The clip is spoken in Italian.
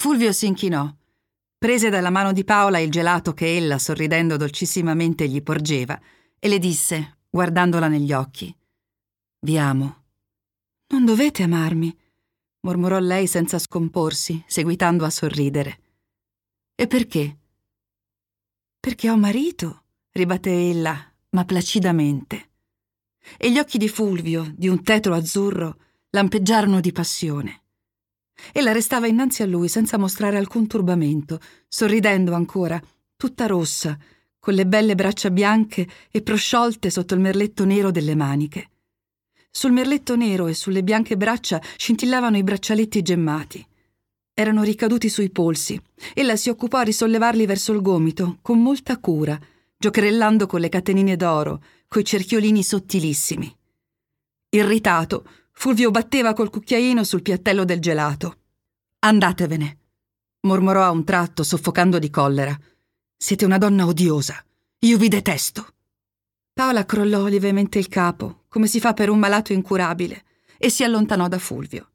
Fulvio si inchinò, prese dalla mano di Paola il gelato che ella, sorridendo dolcissimamente, gli porgeva e le disse, guardandola negli occhi: Vi amo. Non dovete amarmi, mormorò lei senza scomporsi, seguitando a sorridere. E perché? Perché ho marito, ribatté ella, ma placidamente. E gli occhi di Fulvio, di un tetro azzurro, lampeggiarono di passione. Ella restava innanzi a lui senza mostrare alcun turbamento, sorridendo ancora, tutta rossa, con le belle braccia bianche e prosciolte sotto il merletto nero delle maniche. Sul merletto nero e sulle bianche braccia scintillavano i braccialetti gemmati. Erano ricaduti sui polsi. Ella si occupò a risollevarli verso il gomito, con molta cura, giocherellando con le catenine d'oro, coi cerchiolini sottilissimi. Irritato, Fulvio batteva col cucchiaino sul piattello del gelato. Andatevene, mormorò a un tratto, soffocando di collera. Siete una donna odiosa. Io vi detesto. Paola crollò lievemente il capo, come si fa per un malato incurabile, e si allontanò da Fulvio.